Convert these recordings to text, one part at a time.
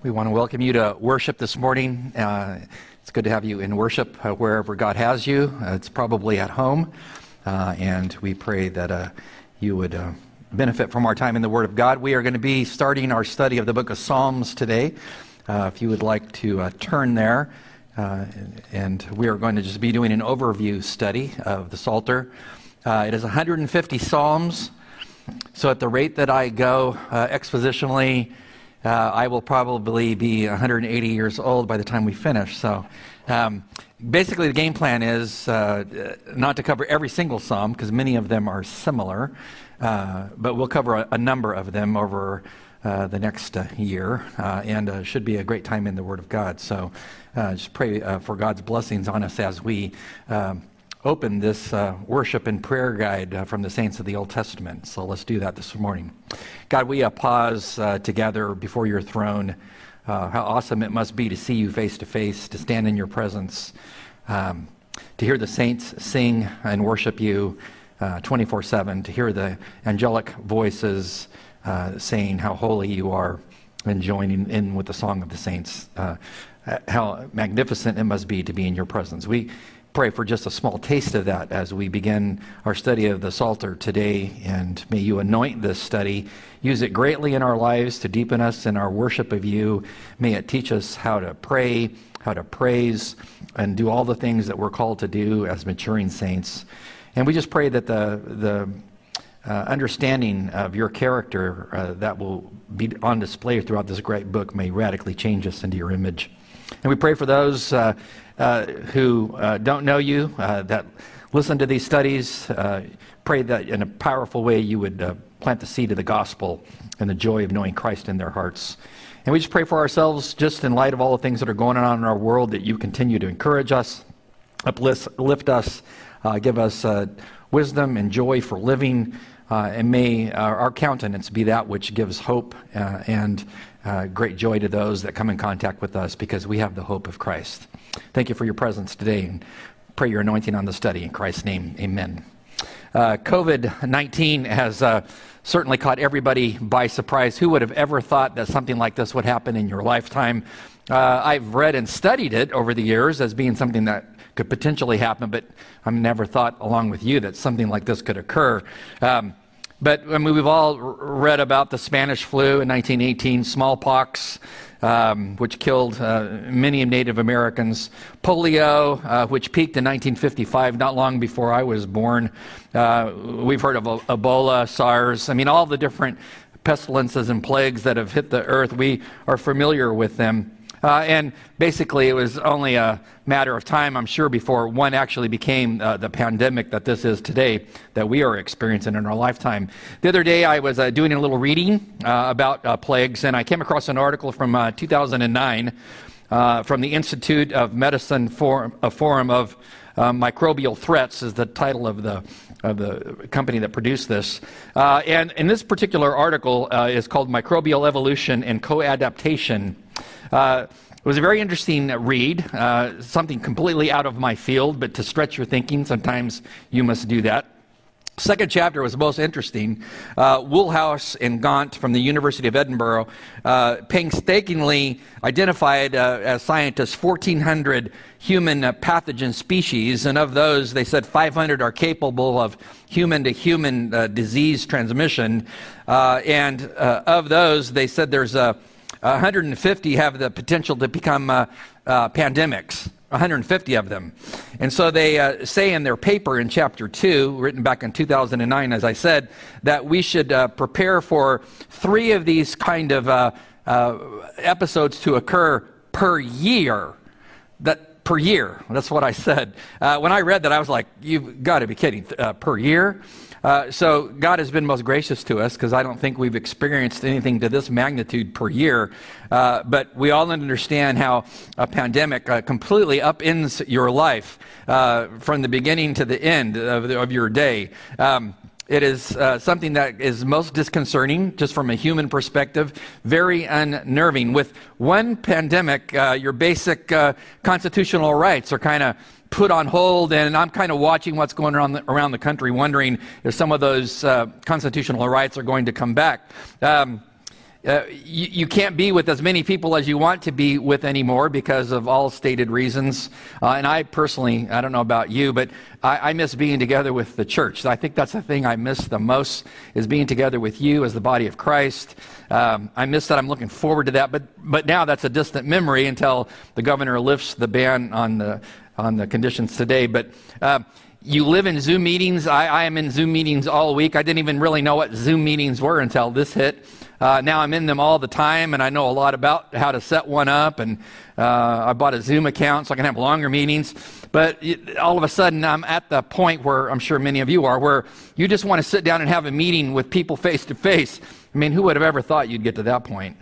We want to welcome you to worship this morning. Uh, it's good to have you in worship uh, wherever God has you. Uh, it's probably at home. Uh, and we pray that uh, you would uh, benefit from our time in the Word of God. We are going to be starting our study of the book of Psalms today. if you would like to turn there, and we are going to just be doing an overview study of the Psalter. it is 150 Psalms. So, at the rate that I go expositionally, uh, I will probably be 180 years old by the time we finish. So, um, basically, the game plan is uh, not to cover every single psalm because many of them are similar, uh, but we'll cover a, a, number of them over uh, the next uh, year, and should be a great time in the Word of God. So, just pray for God's blessings on us as we. Um, open this uh, worship and prayer guide uh, from the saints of the Old Testament. So let's do that this morning. God, we uh, pause uh, together before your throne. Uh, how awesome it must be to see you face to face, to stand in your presence, um, to hear the saints sing and worship you uh, 24 7, to hear the angelic voices saying how holy you are and joining in with the song of the saints. how magnificent it must be to be in your presence. We pray for just a small taste of that as we begin our study of the Psalter today. And may you anoint this study, use it greatly in our lives to deepen us in our worship of you. May it teach us how to pray, how to praise, and do all the things that we're called to do as maturing saints. And we just pray that the, the uh, understanding of your character uh, that will be on display throughout this great book may radically change us into your image. And we pray for those uh, uh, who uh, don't know you, uh, that listen to these studies. Uh, pray that in a powerful way you would uh, plant the seed of the gospel and the joy of knowing Christ in their hearts. And we just pray for ourselves, just in light of all the things that are going on in our world, that you continue to encourage us, uplift us, give us wisdom and joy for living. Uh, and may our, countenance be that which gives hope uh, and uh, great joy to those that come in contact with us because we have the hope of Christ. Thank you for your presence today and pray your anointing on the study. In Christ's name, amen. Uh, COVID 19 has uh, certainly caught everybody by surprise. Who would have ever thought that something like this would happen in your lifetime? Uh, I've read and studied it over the years as being something that could potentially happen, but I've never thought, along with you, that something like this could occur. Um, but I mean, we've all read about the Spanish flu in 1918, smallpox, um, which killed uh, many Native Americans, polio, uh, which peaked in 1955, not long before I was born. Uh, we've heard of Ebola, SARS. I mean, all the different pestilences and plagues that have hit the earth, we are familiar with them. Uh, and basically, it was only a matter of time, I'm sure, before one actually became uh, the pandemic that this is today that we are experiencing in our lifetime. The other day, I was uh, doing a little reading uh, about uh, plagues, and I came across an article from uh, 2009 from the Institute of Medicine Forum, a Forum of Microbial Threats, is the title of the of the company that produced this. And in this particular article is called Microbial Evolution and Co-Adaptation uh, it was a very interesting read, uh, something completely out of my field, but to stretch your thinking, sometimes you must do that. Second chapter was most interesting. Uh, Woolhouse and Gaunt from the University of Edinburgh uh, painstakingly identified uh, as scientists 1,400 human uh, pathogen species, and of those, they said 500 are capable of human to human disease transmission. Uh, and uh, of those, they said there's a 150 have the potential to become uh, uh, pandemics. 150 of them. And so they uh, say in their paper in chapter 2, written back in 2009, as I said, that we should uh, prepare for three of these kind of uh, uh, episodes to occur per year. That per year. That's what I said. when I read that, I was like, you've got to be kidding. per year? Uh, so God has been most gracious to us because I don't think we've experienced anything to this magnitude per year. Uh, but we all understand how a pandemic uh, completely upends your life uh, from the beginning to the end of, the, of your day. Um, it is uh, something that is most disconcerting, just from a human perspective, very unnerving. With one pandemic, uh, your basic uh, constitutional rights are kind of put on hold, and I'm kind of watching what's going on around the country, wondering if some of those uh, constitutional rights are going to come back. Um, uh, you, you, can't be with as many people as you want to be with anymore because of all stated reasons. Uh, and I personally, I don't know about you, but I, I, miss being together with the church. I think that's the thing I miss the most is being together with you as the body of Christ. Um, I miss that. I'm looking forward to that. But, but now that's a distant memory until the governor lifts the ban on the, on the conditions today. But uh, you live in Zoom meetings. I, I, am in Zoom meetings all week. I didn't even really know what Zoom meetings were until this hit. Uh, now I'm in them all the time, and I know a lot about how to set one up. And uh, I bought a Zoom account so I can have longer meetings. But it, all of a sudden, I'm at the point where I'm sure many of you are, where you just want to sit down and have a meeting with people face to face. I mean, who would have ever thought you'd get to that point?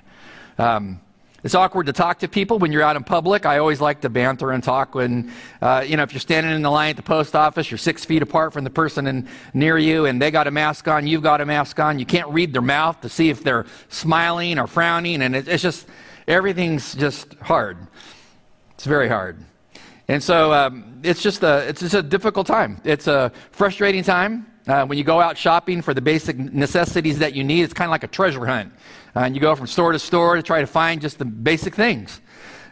Um, it's awkward to talk to people when you're out in public. I always like to banter and talk when, uh, you know, if you're standing in the line at the post office, you're six feet apart from the person in, near you, and they got a mask on, you've got a mask on. You can't read their mouth to see if they're smiling or frowning, and it, it's just, everything's just hard. It's very hard. And so um, it's just a, it's just a difficult time. It's a frustrating time. Uh, when you go out shopping for the basic necessities that you need, it's kind of like a treasure hunt. Uh, and you go from store to store to try to find just the basic things.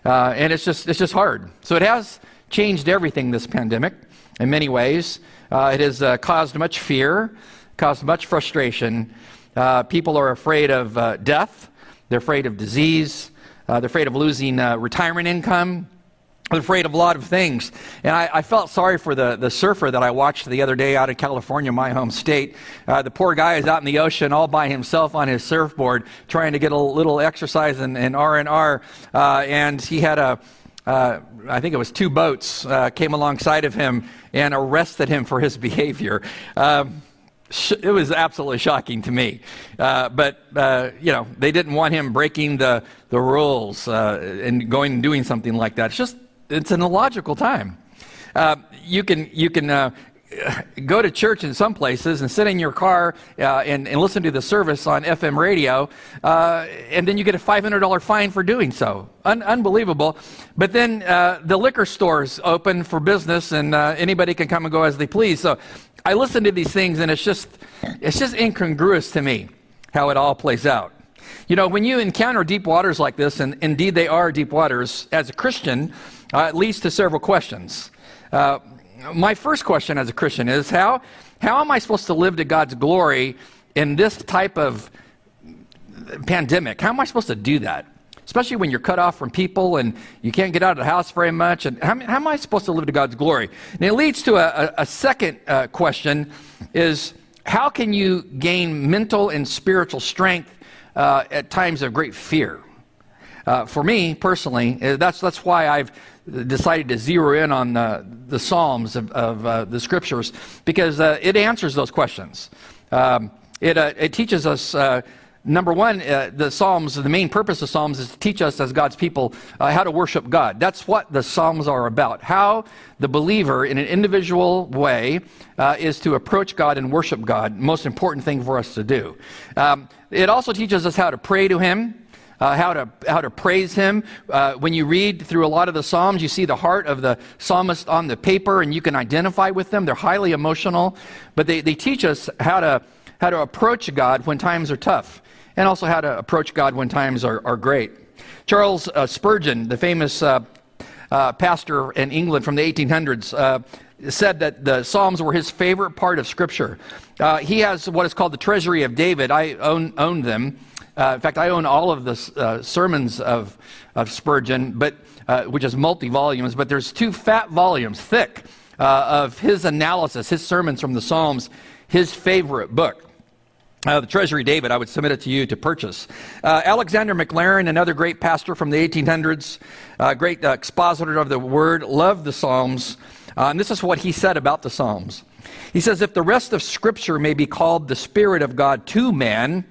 Uh, and it's just, it's just hard. So it has changed everything, this pandemic, in many ways. Uh, it has uh, caused much fear, caused much frustration. Uh, people are afraid of death, they're afraid of disease, they're afraid of losing retirement income. I'm afraid of a lot of things. And I, I, felt sorry for the, the surfer that I watched the other day out in California, my home state. Uh, the poor guy is out in the ocean all by himself on his surfboard trying to get a little exercise and, in R&R. Uh, and he had a, uh, I think it was two boats uh, came alongside of him and arrested him for his behavior. Um, it was absolutely shocking to me. Uh, but, uh, you know, they didn't want him breaking the, the rules uh, and going and doing something like that. It's just it's an illogical time. Uh, you can, you can uh, go to church in some places and sit in your car uh, and, and, listen to the service on FM radio, uh, and then you get a $500 fine for doing so. Un- unbelievable. But then uh, the liquor stores open for business, and uh, anybody can come and go as they please. So I listen to these things, and it's just, it's just incongruous to me how it all plays out. You know, when you encounter deep waters like this, and indeed they are deep waters, as a Christian, uh, it leads to several questions. Uh, my first question as a Christian is how, how am I supposed to live to God's glory in this type of pandemic? How am I supposed to do that? Especially when you're cut off from people and you can't get out of the house very much. And how, how am I supposed to live to God's glory? And it leads to a, a, a second uh, question is how can you gain mental and spiritual strength uh, at times of great fear? Uh, for me personally, uh, that's, that's why I've decided to zero in on the, the Psalms of, of uh, the Scriptures because uh, it answers those questions. Um, it, uh, it teaches us, uh, number one, the Psalms, the main purpose of Psalms is to teach us as God's people how to worship God. That's what the Psalms are about. How the believer, in an individual way, is to approach God and worship God. Most important thing for us to do. Um, it also teaches us how to pray to Him uh, how, to, how to praise him. Uh, when you read through a lot of the Psalms, you see the heart of the psalmist on the paper and you can identify with them. They're highly emotional, but they, they teach us how to, how to approach God when times are tough and also how to approach God when times are, are great. Charles uh, Spurgeon, the famous uh, uh, pastor in England from the 1800s, uh, said that the Psalms were his favorite part of Scripture. He has what is called the Treasury of David. I own, own them. Uh, in fact, I own all of the uh, sermons of, of Spurgeon, but, uh, which is multi volumes, but there's two fat volumes, thick, uh, of his analysis, his sermons from the Psalms, his favorite book. Uh, the Treasury David, I would submit it to you to purchase. Uh, Alexander Maclaren, another great pastor from the 1800s, great expositor of the Word, loved the Psalms. and this is what he said about the Psalms. He says, If the rest of Scripture may be called the Spirit of God to man,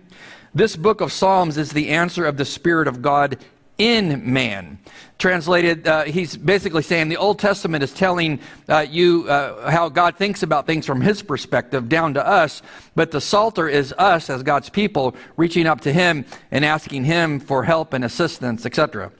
this book of Psalms is the answer of the Spirit of God in man. Translated, uh, he's basically saying the Old Testament is telling uh, you uh, how God thinks about things from his perspective down to us, but the Psalter is us as God's people reaching up to him and asking him for help and assistance, etc.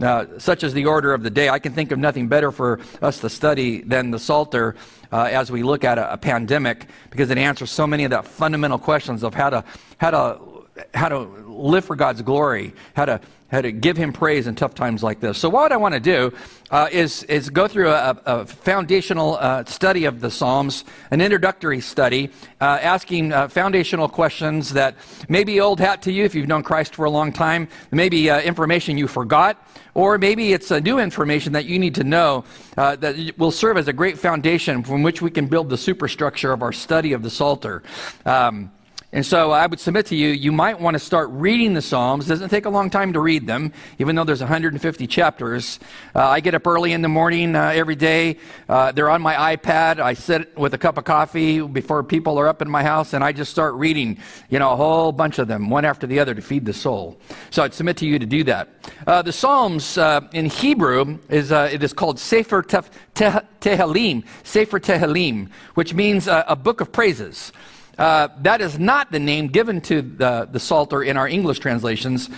Uh, such is the order of the day. I can think of nothing better for us to study than the Psalter uh, as we look at a, a pandemic because it answers so many of the fundamental questions of how to, how to how to live for God's glory, how to how to give him praise in tough times like this. So, what I want to do uh, is, is go through a, a foundational uh, study of the Psalms, an introductory study, uh, asking uh, foundational questions that may be old hat to you if you've known Christ for a long time, maybe uh, information you forgot, or maybe it's new information that you need to know uh, that will serve as a great foundation from which we can build the superstructure of our study of the Psalter. Um, and so I would submit to you, you might want to start reading the Psalms. It doesn't take a long time to read them, even though there's 150 chapters. Uh, I get up early in the morning uh, every day. Uh, they're on my iPad. I sit with a cup of coffee before people are up in my house, and I just start reading, you know, a whole bunch of them, one after the other, to feed the soul. So I'd submit to you to do that. Uh, the Psalms uh, in Hebrew is uh, it is called Sefer Tehillim, Sefer Tehillim, which means a book of praises. Uh, that is not the name given to the, the Psalter in our English translations.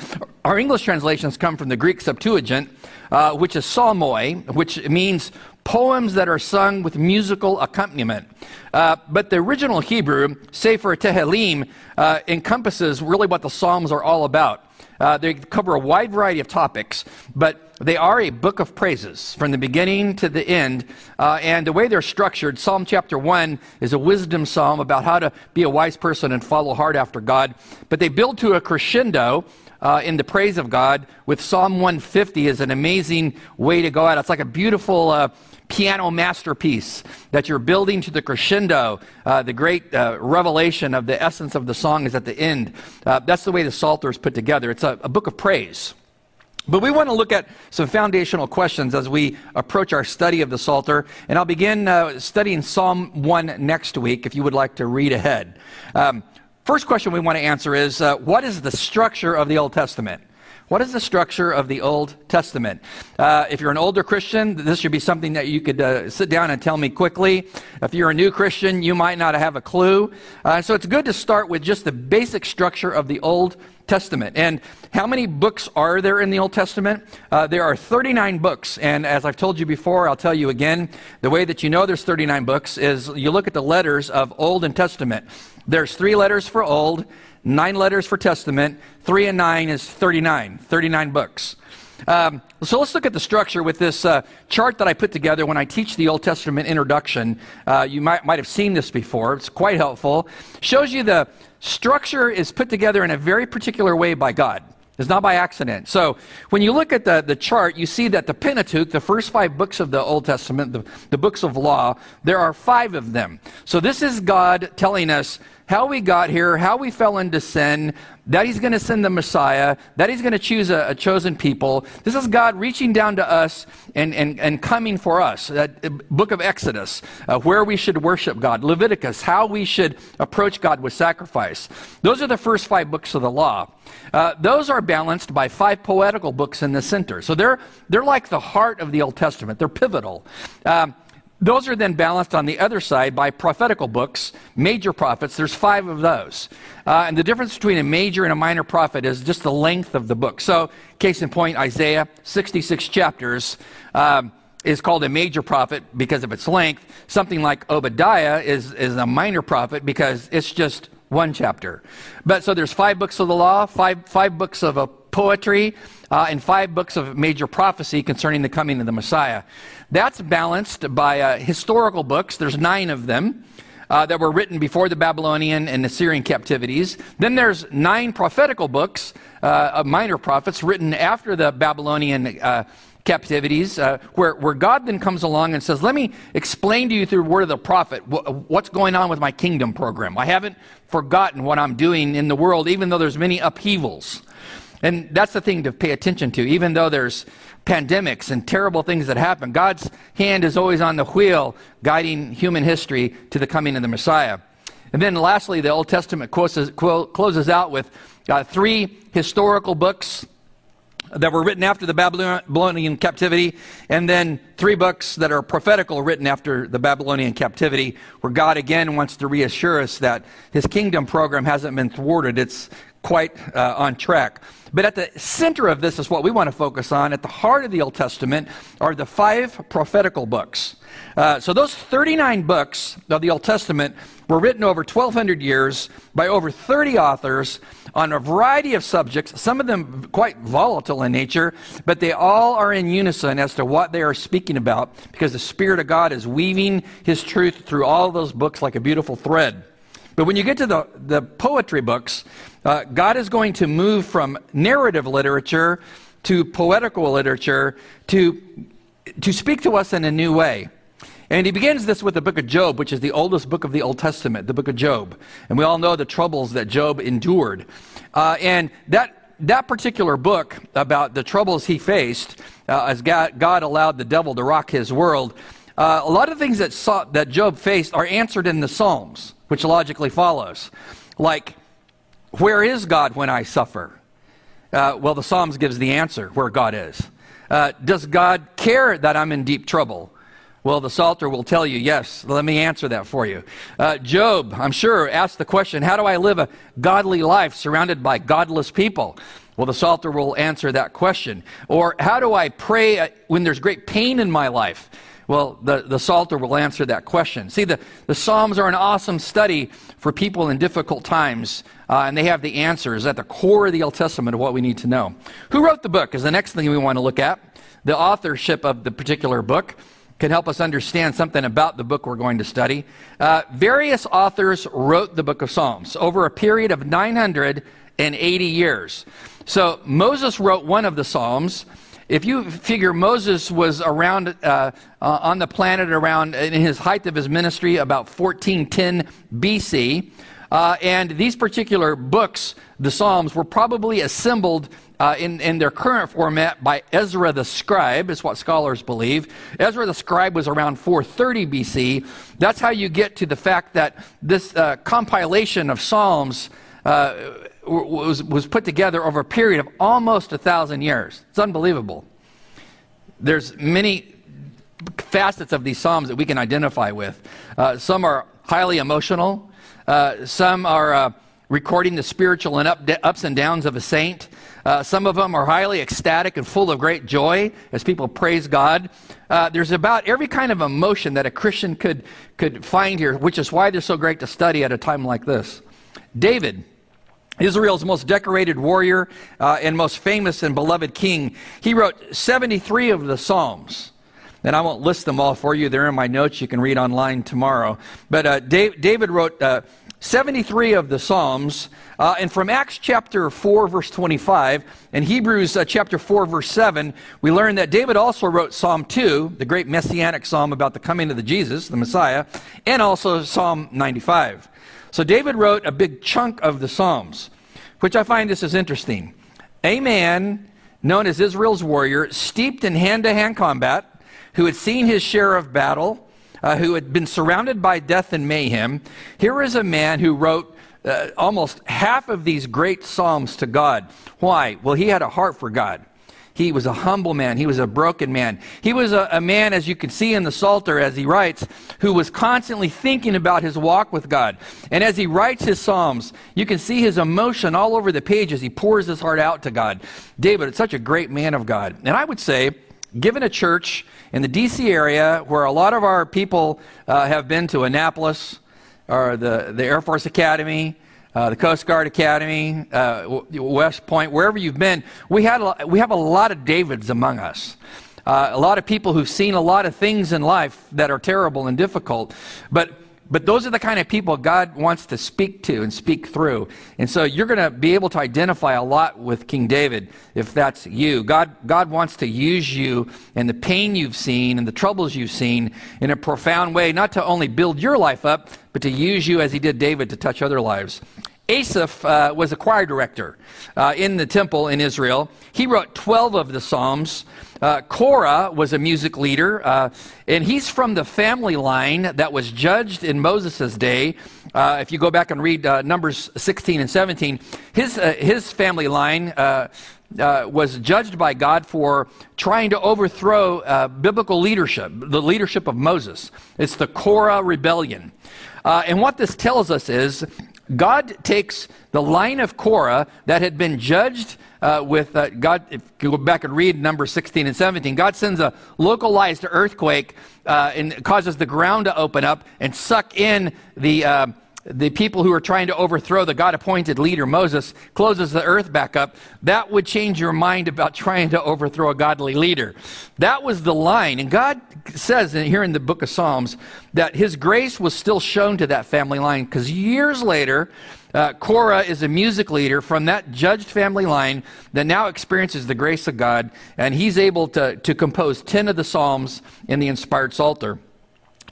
Our English translations come from the Greek Septuagint, uh, which is psalmoi, which means poems that are sung with musical accompaniment. Uh, but the original Hebrew, Sefer Tehillim, uh, encompasses really what the Psalms are all about. Uh, they cover a wide variety of topics, but they are a book of praises from the beginning to the end. Uh, and the way they're structured, Psalm chapter 1 is a wisdom psalm about how to be a wise person and follow hard after God. But they build to a crescendo uh, in the praise of God, with Psalm 150 is an amazing way to go out. It's like a beautiful uh, piano masterpiece that you're building to the crescendo. Uh, the great uh, revelation of the essence of the song is at the end. Uh, that's the way the Psalter is put together. It's a, a book of praise. But we want to look at some foundational questions as we approach our study of the Psalter. And I'll begin uh, studying Psalm 1 next week if you would like to read ahead. Um, first question we want to answer is uh, what is the structure of the Old Testament? What is the structure of the Old Testament? Uh, if you're an older Christian, this should be something that you could uh, sit down and tell me quickly. If you're a new Christian, you might not have a clue. Uh, so it's good to start with just the basic structure of the Old Testament. And how many books are there in the Old Testament? Uh, there are 39 books. And as I've told you before, I'll tell you again, the way that you know there's 39 books is you look at the letters of Old and Testament. There's three letters for Old nine letters for Testament, three and nine is 39, 39 books. Um, so let's look at the structure with this uh, chart that I put together when I teach the Old Testament introduction. Uh, you might, might have seen this before. It's quite helpful. Shows you the structure is put together in a very particular way by God. It's not by accident. So when you look at the, the chart, you see that the Pentateuch, the first five books of the Old Testament, the, the books of law, there are five of them. So this is God telling us how we got here, how we fell into sin, that He's going to send the Messiah, that He's going to choose a, a, chosen people. This is God reaching down to us and, and, and coming for us. That uh, book of Exodus, uh, where we should worship God. Leviticus, how we should approach God with sacrifice. Those are the first five books of the law. Uh, those are balanced by five poetical books in the center. So they're, they're like the heart of the Old Testament, they're pivotal. Um, those are then balanced on the other side by prophetical books, major prophets. There's five of those. Uh, and the difference between a major and a minor prophet is just the length of the book. So, case in point, Isaiah, 66 chapters, um, is called a major prophet because of its length. Something like Obadiah is, is a minor prophet because it's just one chapter. But so there's five books of the law, five, five books of a poetry, uh, and five books of major prophecy concerning the coming of the Messiah. That's balanced by uh, historical books. There's nine of them. Uh, that were written before the Babylonian and Assyrian captivities. Then there's nine prophetical books, uh, minor prophets, written after the Babylonian uh, captivities, uh, where, where God then comes along and says, Let me explain to you through word of the prophet what's going on with my kingdom program. I haven't forgotten what I'm doing in the world, even though there's many upheavals. And that's the thing to pay attention to. Even though there's pandemics and terrible things that happen, God's hand is always on the wheel, guiding human history to the coming of the Messiah. And then lastly, the Old Testament closes, closes out with uh, three historical books that were written after the Babylonian captivity, and then three books that are prophetical written after the Babylonian captivity, where God again wants to reassure us that his kingdom program hasn't been thwarted. It's quite uh, on track. But at the center of this is what we want to focus on. At the heart of the Old Testament are the five prophetical books. Uh, so those 39 books of the Old Testament were written over 1,200 years by over 30 authors on a variety of subjects, some of them quite volatile in nature, but they all are in unison as to what they are speaking about because the Spirit of God is weaving His truth through all those books like a beautiful thread. But when you get to the, the poetry books, uh, God is going to move from narrative literature to poetical literature to, to speak to us in a new way. And he begins this with the book of Job, which is the oldest book of the Old Testament, the book of Job. And we all know the troubles that Job endured. Uh, and that, that particular book about the troubles he faced uh, as God, God, allowed the devil to rock his world, uh, a lot of things that, saw, that Job faced are answered in the Psalms, which logically follows. Like, where is God when I suffer? Uh, well, the Psalms gives the answer where God is. Uh, does God care that I'm in deep trouble? Well, the Psalter will tell you, yes. Let me answer that for you. Uh, Job, I'm sure, asked the question, How do I live a godly life surrounded by godless people? Well, the Psalter will answer that question. Or, How do I pray uh, when there's great pain in my life? Well, the, the Psalter will answer that question. See, the, the Psalms are an awesome study for people in difficult times, uh, and they have the answers at the core of the Old Testament of what we need to know. Who wrote the book is the next thing we want to look at. The authorship of the particular book can help us understand something about the book we're going to study. Uh, various authors wrote the book of Psalms over a period of 980 years. So Moses wrote one of the Psalms. If you figure Moses was around uh, uh, on the planet around in his height of his ministry about 1410 BC, uh, and these particular books, the Psalms, were probably assembled uh, in, in their current format by Ezra the scribe, is what scholars believe. Ezra the scribe was around 430 BC. That's how you get to the fact that this uh, compilation of Psalms uh, was, was put together over a period of almost a thousand years. It's unbelievable. There's many facets of these Psalms that we can identify with. Uh, some are highly emotional. Uh, some are uh, recording the spiritual and up, ups and downs of a saint. Uh, some of them are highly ecstatic and full of great joy as people praise God. Uh, there's about every kind of emotion that a Christian could, could find here, which is why they're so great to study at a time like this. David, Israel's most decorated warrior uh, and most famous and beloved king, he wrote 73 of the Psalms. And I won't list them all for you. They're in my notes. You can read online tomorrow. But uh, David wrote uh, 73 of the Psalms. Uh, and from Acts chapter 4, verse 25, and Hebrews uh, chapter 4, verse 7, we learn that David also wrote Psalm 2, the great messianic psalm about the coming of the Jesus, the Messiah, and also Psalm 95. So David wrote a big chunk of the Psalms, which I find this is interesting. A man known as Israel's warrior, steeped in hand to hand combat, who had seen his share of battle, uh, who had been surrounded by death and mayhem. Here is a man who wrote uh, almost half of these great psalms to God. Why? Well, he had a heart for God. He was a humble man. He was a broken man. He was a, a, man, as you can see in the Psalter, as he writes, who was constantly thinking about his walk with God. And as he writes his Psalms, you can see his emotion all over the page as he pours his heart out to God. David is such a great man of God. And I would say, given a church in the D.C. area where a lot of our people uh, have been to Annapolis or the, the Air Force Academy, uh, the Coast Guard Academy, uh, West Point, wherever you've been, we, had a, we have a lot of Davids among us. Uh, a lot of people who've seen a lot of things in life that are terrible and difficult. But but those are the kind of people God wants to speak to and speak through. And so you're going to be able to identify a lot with King David if that's you. God, God wants to use you and the pain you've seen and the troubles you've seen in a profound way, not to only build your life up, but to use you as he did David to touch other lives. Asaph uh, was a choir director uh, in the temple in Israel. He wrote 12 of the Psalms. Uh, Korah was a music leader, uh, and he's from the family line that was judged in Moses' day. Uh, if you go back and read uh, Numbers 16 and 17, his, uh, his family line was judged by God for trying to overthrow biblical leadership, the leadership of Moses. It's the Korah rebellion. and what this tells us is God takes the line of Korah that had been judged uh, with uh, God. If you go back and read number 16 and 17, God sends a localized earthquake uh, and causes the ground to open up and suck in the uh, the people who are trying to overthrow the God appointed leader, Moses, closes the earth back up, that would change your mind about trying to overthrow a godly leader. That was the line. And God says here in the book of Psalms that his grace was still shown to that family line because years later, uh, Korah is a music leader from that judged family line that now experiences the grace of God, and he's able to, to compose 10 of the Psalms in the inspired Psalter.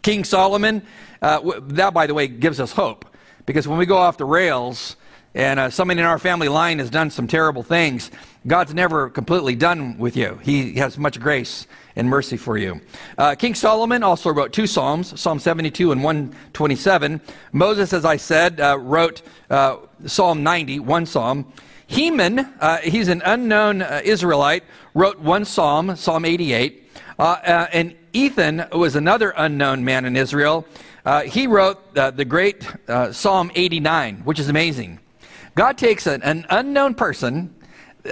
King Solomon, uh, that, by the way, gives us hope. Because when we go off the rails and uh, somebody in our family line has done some terrible things, God's never completely done with you. He has much grace and mercy for you. Uh, King Solomon also wrote two Psalms, Psalm 72 and 127. Moses, as I said, uh, wrote uh, Psalm 90, one Psalm. Heman, uh, he's an unknown uh, Israelite, wrote one Psalm, Psalm 88. and Ethan was another unknown man in Israel. Uh, he wrote uh, the great uh, Psalm 89, which is amazing. God takes an, an unknown person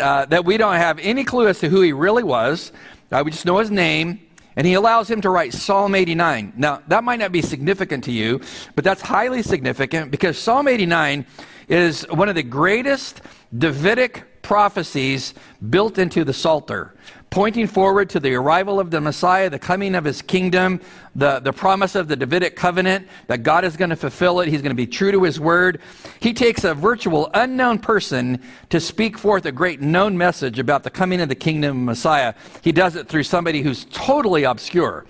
uh, that we don't have any clue as to who he really was, uh, we just know his name, and he allows him to write Psalm 89. Now, that might not be significant to you, but that's highly significant because Psalm 89 is one of the greatest Davidic prophecies built into the Psalter pointing forward to the arrival of the Messiah, the coming of his kingdom, the, the promise of the Davidic covenant, that God is going to fulfill it. He's going to be true to his word. He takes a virtual unknown person to speak forth a great known message about the coming of the kingdom of Messiah. He does it through somebody who's totally obscure,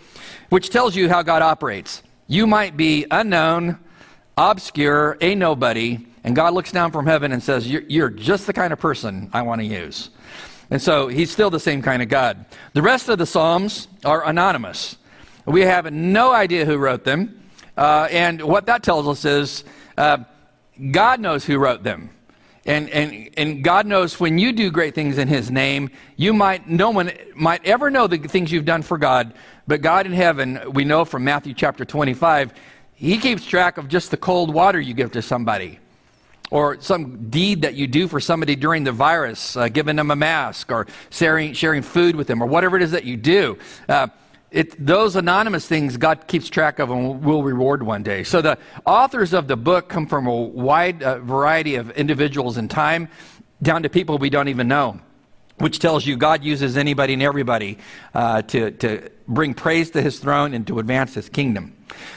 which tells you how God operates. You might be unknown, obscure, a nobody, and God looks down from heaven and says, You're, you're just the kind of person I want to use. And so he's still the same kind of God. The rest of the Psalms are anonymous. We have no idea who wrote them. Uh, and what that tells us is uh, God knows who wrote them. And, and, and God knows when you do great things in His name, you might, no one might ever know the things you've done for God, but God in heaven, we know from Matthew chapter 25, He keeps track of just the cold water you give to somebody or some deed that you do for somebody during the virus, uh, giving them a mask or sharing, sharing food with them or whatever it is that you do. Uh, it, those anonymous things God keeps track of and will reward one day. So the authors of the book come from a wide uh, variety of individuals in time, down to people we don't even know which tells you God uses anybody and everybody uh, to, to bring praise to his throne and to advance his kingdom.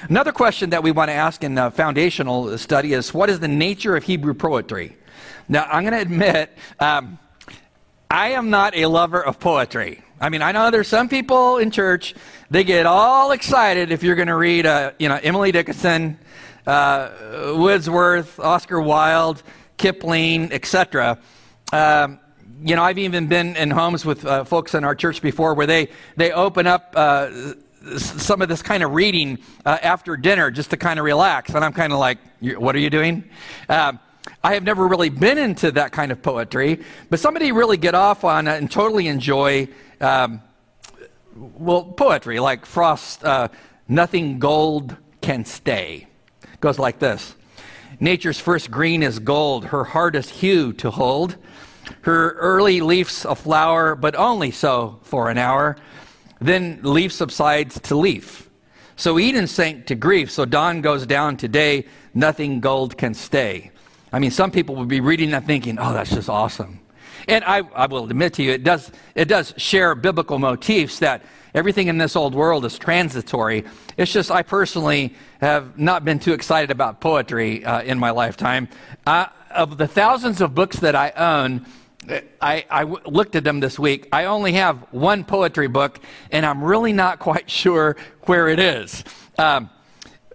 Another question that we want to ask in the foundational study is what is the nature of Hebrew poetry? Now, I'm going to admit, um, I am not a lover of poetry. I mean, I know there's some people in church, they get all excited if you're going to read, uh, you know, Emily Dickinson, uh, Wordsworth, Oscar Wilde, Kipling, etc. Um, you know, I've even been in homes with uh, folks in our church before where they, they open up uh, some of this kind of reading uh, after dinner just to kind of relax. And I'm kind of like, what are you doing? Uh, I have never really been into that kind of poetry, but somebody really get off on it and totally enjoy, um, well, poetry, like Frost, uh, Nothing Gold Can Stay. Goes like this Nature's first green is gold, her hardest hue to hold. Her early leafs a flower, but only so for an hour. Then leaf subsides to leaf. So Eden sank to grief. So dawn goes down today. Nothing gold can stay. I mean, some people would be reading that thinking, oh, that's just awesome. And I, I will admit to you, it does, it does share biblical motifs that everything in this old world is transitory. It's just I personally have not been too excited about poetry uh, in my lifetime. Uh, of the thousands of books that I own, I, looked at them this week. I only have one poetry book, and I'm really not quite sure where it is. Um,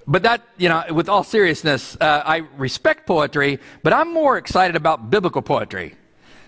but that, you know, with all seriousness, uh, I respect poetry, but I'm more excited about biblical poetry.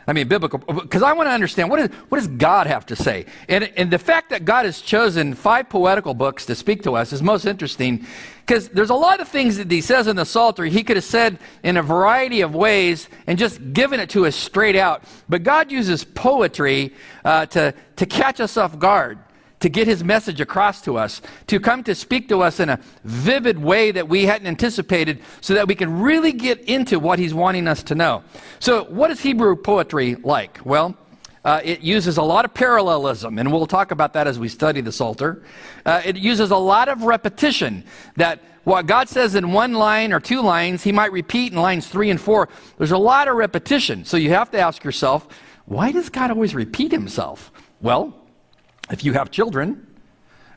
I mean, biblical, because I want to understand what, is, what does God have to say? And, and the fact that God has chosen five poetical books to speak to us is most interesting because there's a lot of things that he says in the Psalter he could have said in a variety of ways and just given it to us straight out. But God uses poetry uh, to, to catch us off guard to get his message across to us, to come to speak to us in a vivid way that we hadn't anticipated so that we can really get into what he's wanting us to know. So, what is Hebrew poetry like? Well, uh, it uses a lot of parallelism, and we'll talk about that as we study the Psalter. Uh, it uses a lot of repetition that what God says in one line or two lines, he might repeat in lines three and four. There's a lot of repetition. So you have to ask yourself, why does God always repeat himself? Well, if you have children,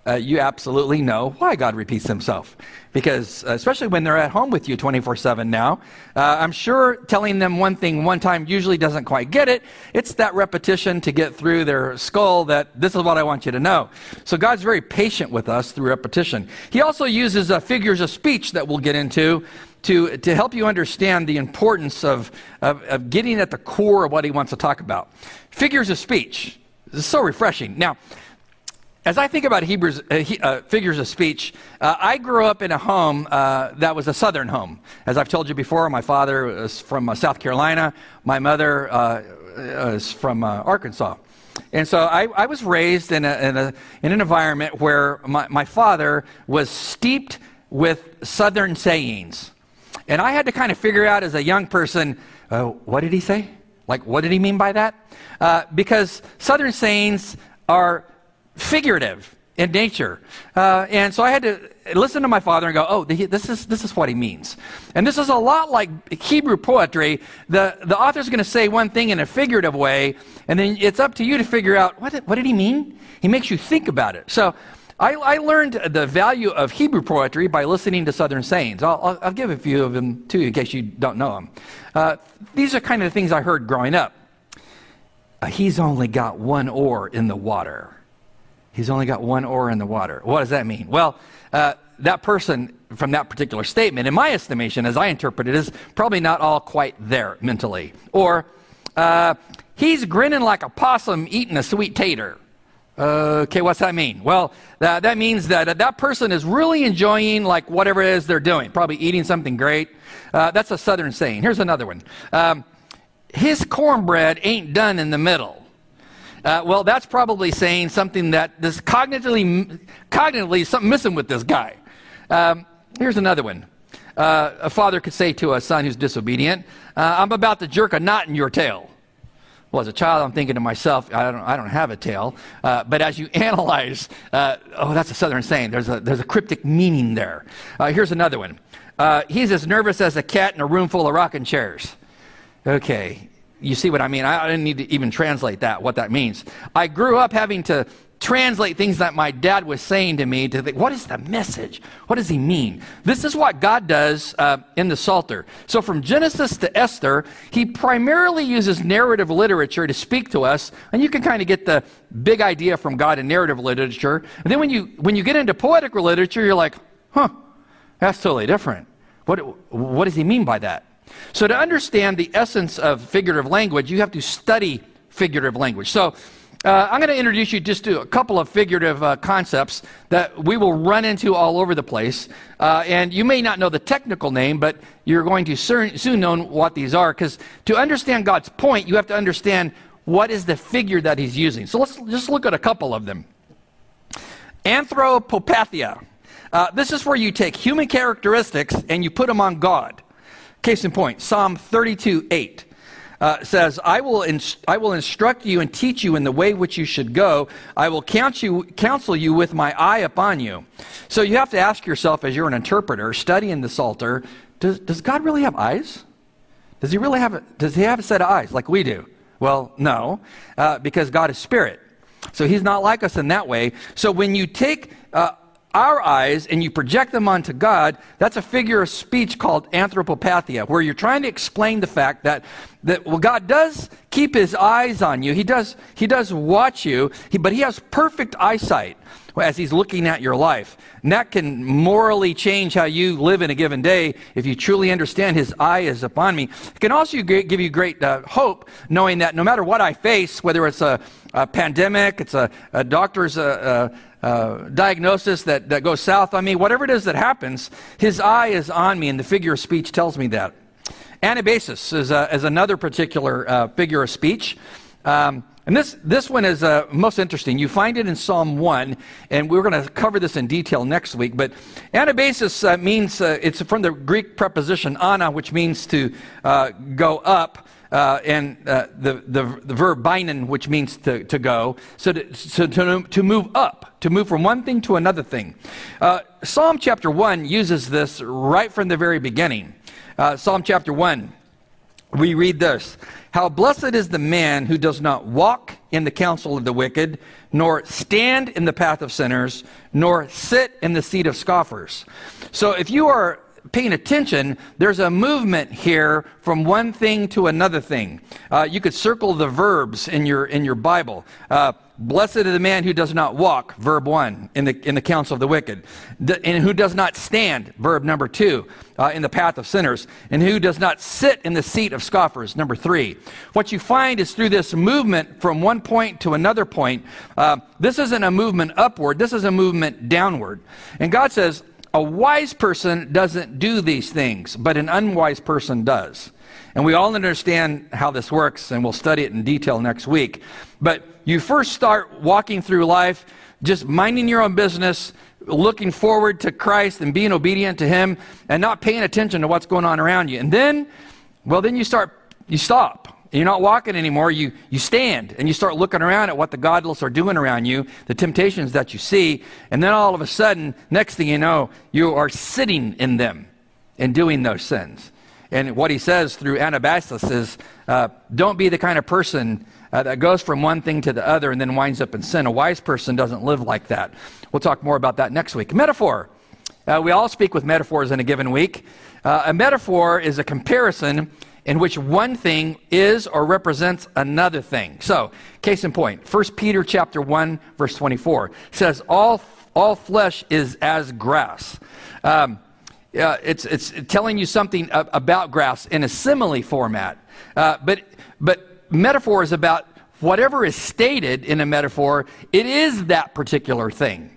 uh, you absolutely know why God repeats himself. Because, uh, especially when they're at home with you 24 7 now, uh, I'm sure telling them one thing one time usually doesn't quite get it. It's that repetition to get through their skull that this is what I want you to know. So, God's very patient with us through repetition. He also uses uh, figures of speech that we'll get into to, to help you understand the importance of, of, of getting at the core of what He wants to talk about. Figures of speech. This is so refreshing. Now, as I think about Hebrews, uh, he, uh, figures of speech, uh, I grew up in a home uh, that was a southern home. As I've told you before, my father was from uh, South Carolina, my mother uh, is from Arkansas. And so I, I was raised in, a, in, a, in, an environment where my, my father was steeped with southern sayings. And I had to kind of figure out as a young person what did he say? Like, what did he mean by that? because southern sayings are figurative in nature. Uh, and so I had to listen to my father and go, oh, this is, this is what he means. And this is a lot like Hebrew poetry. The, the author's going to say one thing in a figurative way, and then it's up to you to figure out what did, what did he mean? He makes you think about it. So I, I learned the value of Hebrew poetry by listening to Southern sayings. I'll, I'll, give a few of them to you in case you don't know them. Uh, these are kind of the things I heard growing up. Uh, he's only got one oar in the water. He's only got one oar in the water. What does that mean? Well, uh, that person from that particular statement, in my estimation, as I interpret it, is probably not all quite there mentally. Or, uh, he's grinning like a possum eating a sweet tater. Okay, what's that mean? Well, that, that means that that person is really enjoying like whatever it is they're doing, probably eating something great. Uh, that's a southern saying. Here's another one. Um, his cornbread ain't done in the middle. Uh, well, that's probably saying something that this cognitively, cognitively something missing with this guy. Um, here's another one. Uh, a father could say to a son who's disobedient, uh, "I'm about to jerk a knot in your tail." Well, as a child, I'm thinking to myself, I don't, I don't have a tail. Uh, but as you analyze, uh, oh, that's a southern saying. There's a, there's a cryptic meaning there. Uh, here's another one. he's as nervous as a cat in a room full of rocking chairs. Okay, you see what I mean? I, didn't need to even translate that, what that means. I grew up having to translate things that my dad was saying to me to think, what is the message? What does he mean? This is what God does uh, in the Psalter. So from Genesis to Esther, he primarily uses narrative literature to speak to us, and you can kind of get the big idea from God in narrative literature. And then when you, when you get into poetic literature, you're like, huh, that's totally different. What, what does he mean by that? So, to understand the essence of figurative language, you have to study figurative language. So, uh, I'm going to introduce you just to a couple of figurative uh, concepts that we will run into all over the place. Uh, and you may not know the technical name, but you're going to soon, soon know what these are. Because to understand God's point, you have to understand what is the figure that He's using. So let's just look at a couple of them. Anthropopathia. Uh, this is where you take human characteristics and you put them on God. Case in point, Psalm 32 8. Uh, says, I will, inst- I will instruct you and teach you in the way which you should go. I will count you, counsel you with my eye upon you. So you have to ask yourself, as you're an interpreter studying the Psalter, does, does God really have eyes? Does he really have a, does he have a set of eyes like we do? Well, no, uh, because God is spirit. So he's not like us in that way. So when you take uh, our eyes and you project them onto God, that's a figure of speech called anthropopathia, where you're trying to explain the fact that, that well, God does keep his eyes on you. He does, he does watch you, he, but he has perfect eyesight as he's looking at your life. And that can morally change how you live in a given day if you truly understand his eye is upon me. It can also give you great uh, hope knowing that no matter what I face, whether it's a, a pandemic, it's a, a doctor's uh, uh, uh, diagnosis that, that goes south on me, whatever it is that happens, his eye is on me, and the figure of speech tells me that. Anabasis is, is another particular uh, figure of speech. Um, and this, this one is uh, most interesting. You find it in Psalm 1, and we're going to cover this in detail next week. But anabasis uh, means, uh, it's from the Greek preposition ana, which means to uh, go up, uh, and uh, the, the, the, verb bainein, which means to, to go. So, to, so to, to move up, to move from one thing to another thing. Psalm chapter 1 uses this right from the very beginning. Psalm chapter 1, we read this. How blessed is the man who does not walk in the counsel of the wicked, nor stand in the path of sinners, nor sit in the seat of scoffers. So if you are paying attention, there's a movement here from one thing to another thing. Uh, you could circle the verbs in your in your Bible. Uh, Blessed is the man who does not walk, verb one, in the, in the counsel of the wicked, and who does not stand, verb number two, uh, in the path of sinners, and who does not sit in the seat of scoffers, number three. What you find is through this movement from one point to another point, uh, this isn't a movement upward, this is a movement downward. And God says, a wise person doesn't do these things, but an unwise person does. And we all understand how this works, and we'll study it in detail next week. But you first start walking through life just minding your own business, looking forward to Christ and being obedient to Him and not paying attention to what's going on around you. And then, well, then you start, you stop. You're not walking anymore. You, you stand and you start looking around at what the godless are doing around you, the temptations that you see. And then all of a sudden, next thing you know, you are sitting in them and doing those sins. And what he says through Anabasis is uh, don't be the kind of person uh, that goes from one thing to the other and then winds up in sin. A wise person doesn't live like that. We'll talk more about that next week. Metaphor. Uh, we all speak with metaphors in a given week. Uh, a metaphor is a comparison in which one thing is or represents another thing. So, case in point, 1 Peter chapter 1, verse 24 says, All, all flesh is as grass. Um, uh, it's, it's telling you something about grass in a simile format. Uh, but, but metaphor is about whatever is stated in a metaphor, it is that particular thing.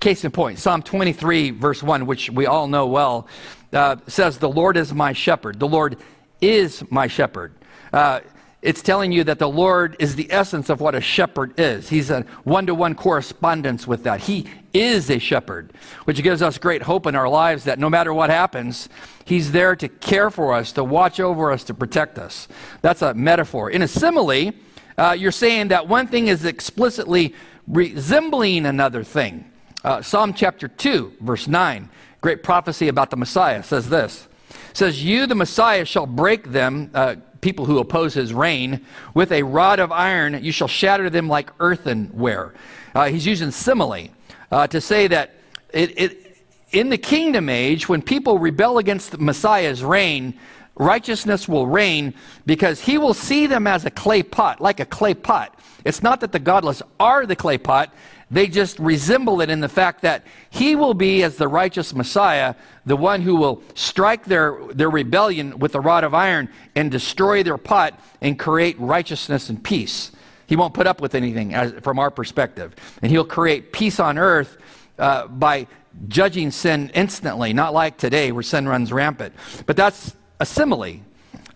Case in point, Psalm 23, verse 1, which we all know well, uh, says, The Lord is my shepherd. The Lord is my shepherd. Uh, it's telling you that the Lord is the essence of what a shepherd is. He's a one to one correspondence with that. He is a shepherd, which gives us great hope in our lives that no matter what happens, He's there to care for us, to watch over us, to protect us. That's a metaphor. In a simile, uh, you're saying that one thing is explicitly resembling another thing. Uh, Psalm chapter 2, verse 9, great prophecy about the Messiah, says this. Says, You, the Messiah, shall break them. Uh, people who oppose his reign. With a rod of iron, you shall shatter them like earthenware. Uh, he's using simile uh, to say that it, it, in the kingdom age, when people rebel against the Messiah's reign, righteousness will reign because he will see them as a clay pot, like a clay pot. It's not that the godless are the clay pot, they just resemble it in the fact that he will be, as the righteous Messiah, the one who will strike their, their rebellion with a rod of iron and destroy their pot and create righteousness and peace. He won't put up with anything as, from our perspective. And he'll create peace on earth uh, by judging sin instantly, not like today where sin runs rampant. But that's a simile.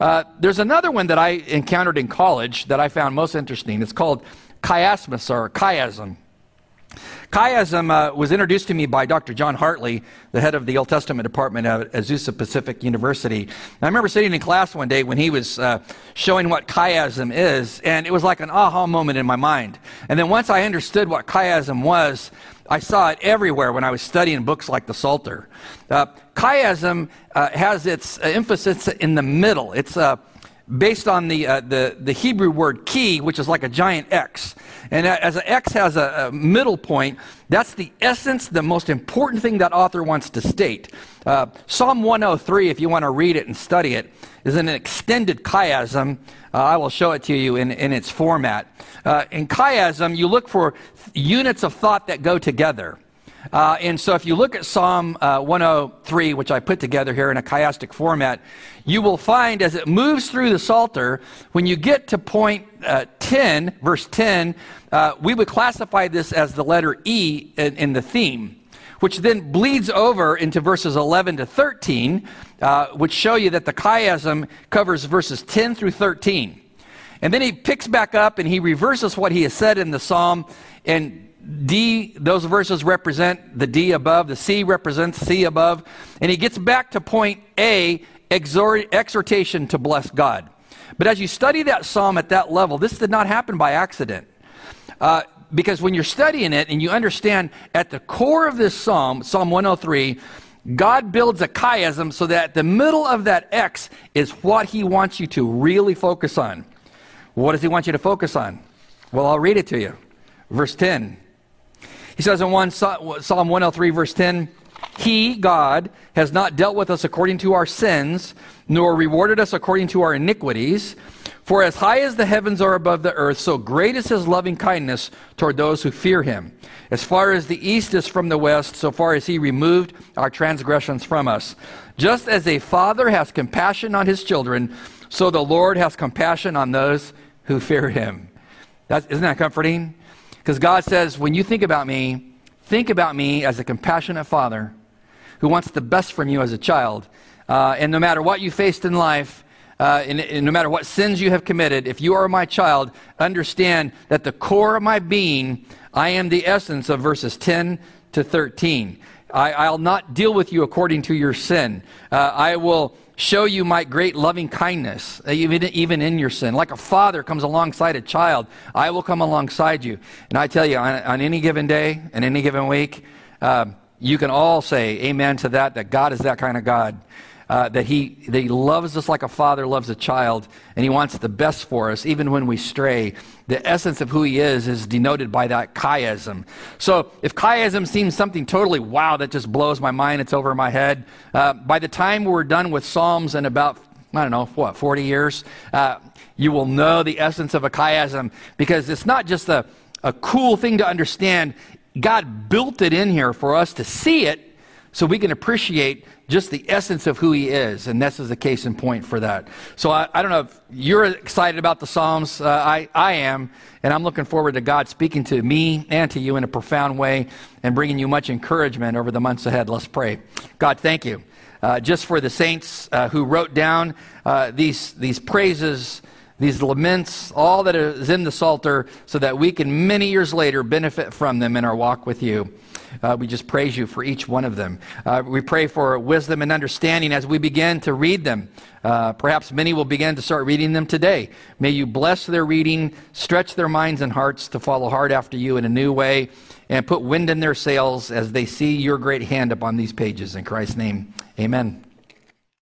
Uh, there's another one that I encountered in college that I found most interesting. It's called chiasmus or chiasm. Chiasm uh, was introduced to me by Dr. John Hartley, the head of the Old Testament department at Azusa Pacific University. And I remember sitting in class one day when he was uh, showing what chiasm is, and it was like an aha moment in my mind. And then once I understood what chiasm was, I saw it everywhere when I was studying books like the Psalter. Uh, chiasm uh, has its uh, emphasis in the middle. It's uh, based on the, uh, the, the Hebrew word key, which is like a giant X. And as an X has a, a, middle point, that's the essence, the most important thing that author wants to state. Uh, Psalm 103, if you want to read it and study it, is an extended chiasm. Uh, I will show it to you in, in its format. Uh, in chiasm, you look for units of thought that go together. Uh, and so if you look at Psalm uh, 103, which I put together here in a chiastic format, you will find as it moves through the Psalter, when you get to point uh, 10, verse 10, uh, we would classify this as the letter E in, in, the theme, which then bleeds over into verses 11 to 13, uh, which show you that the chiasm covers verses 10 through 13. And then he picks back up and he reverses what he has said in the psalm. And D, those verses represent the D above, the C represents C above. And he gets back to point A, exhort, exhortation to bless God. But as you study that psalm at that level, this did not happen by accident. Uh, because when you're studying it and you understand at the core of this psalm, Psalm 103, God builds a chiasm so that the middle of that X is what he wants you to really focus on. What does he want you to focus on? Well, I'll read it to you. Verse 10. He says in one, Psalm 103, verse 10, He, God, has not dealt with us according to our sins, nor rewarded us according to our iniquities. For as high as the heavens are above the earth, so great is his loving kindness toward those who fear him. As far as the east is from the west, so far as he removed our transgressions from us. Just as a father has compassion on his children, so the Lord has compassion on those who fear him. That's, isn't that comforting? Because God says, when you think about me, think about me as a compassionate father who wants the best from you as a child. Uh, and no matter what you faced in life, uh, and, and no matter what sins you have committed, if you are my child, understand that the core of my being, I am the essence of verses 10 to 13. I, will not deal with you according to your sin. Uh, I will show you my great loving kindness, even, even in your sin. Like a father comes alongside a child, I will come alongside you. And I tell you, on, on any given day and any given week, uh, you can all say amen to that, that God is that kind of God uh, that, he, that He loves us like a father loves a child, and He wants the best for us, even when we stray. The essence of who He is is denoted by that chiasm. So if chiasm seems something totally wow that just blows my mind, it's over my head, uh, by the time we're done with Psalms in about I don't know, what, 40 years, uh, you will know the essence of a chiasm because it's not just a, a cool thing to understand. God built it in here for us to see it so we can appreciate just the essence of who he is. And this is the case in point for that. So I, I don't know if you're excited about the Psalms. Uh, I, I am. And I'm looking forward to God speaking to me and to you in a profound way and bringing you much encouragement over the months ahead. Let's pray. God, thank you. Uh, just for the saints uh, who wrote down uh, these, these praises, these laments, all that is in the Psalter, so that we can many years later benefit from them in our walk with you. Uh, we just praise you for each one of them. Uh, we pray for wisdom and understanding as we begin to read them. Uh, perhaps many will begin to start reading them today. May you bless their reading, stretch their minds and hearts to follow hard after you in a new way, and put wind in their sails as they see your great hand upon these pages. In Christ's name, amen.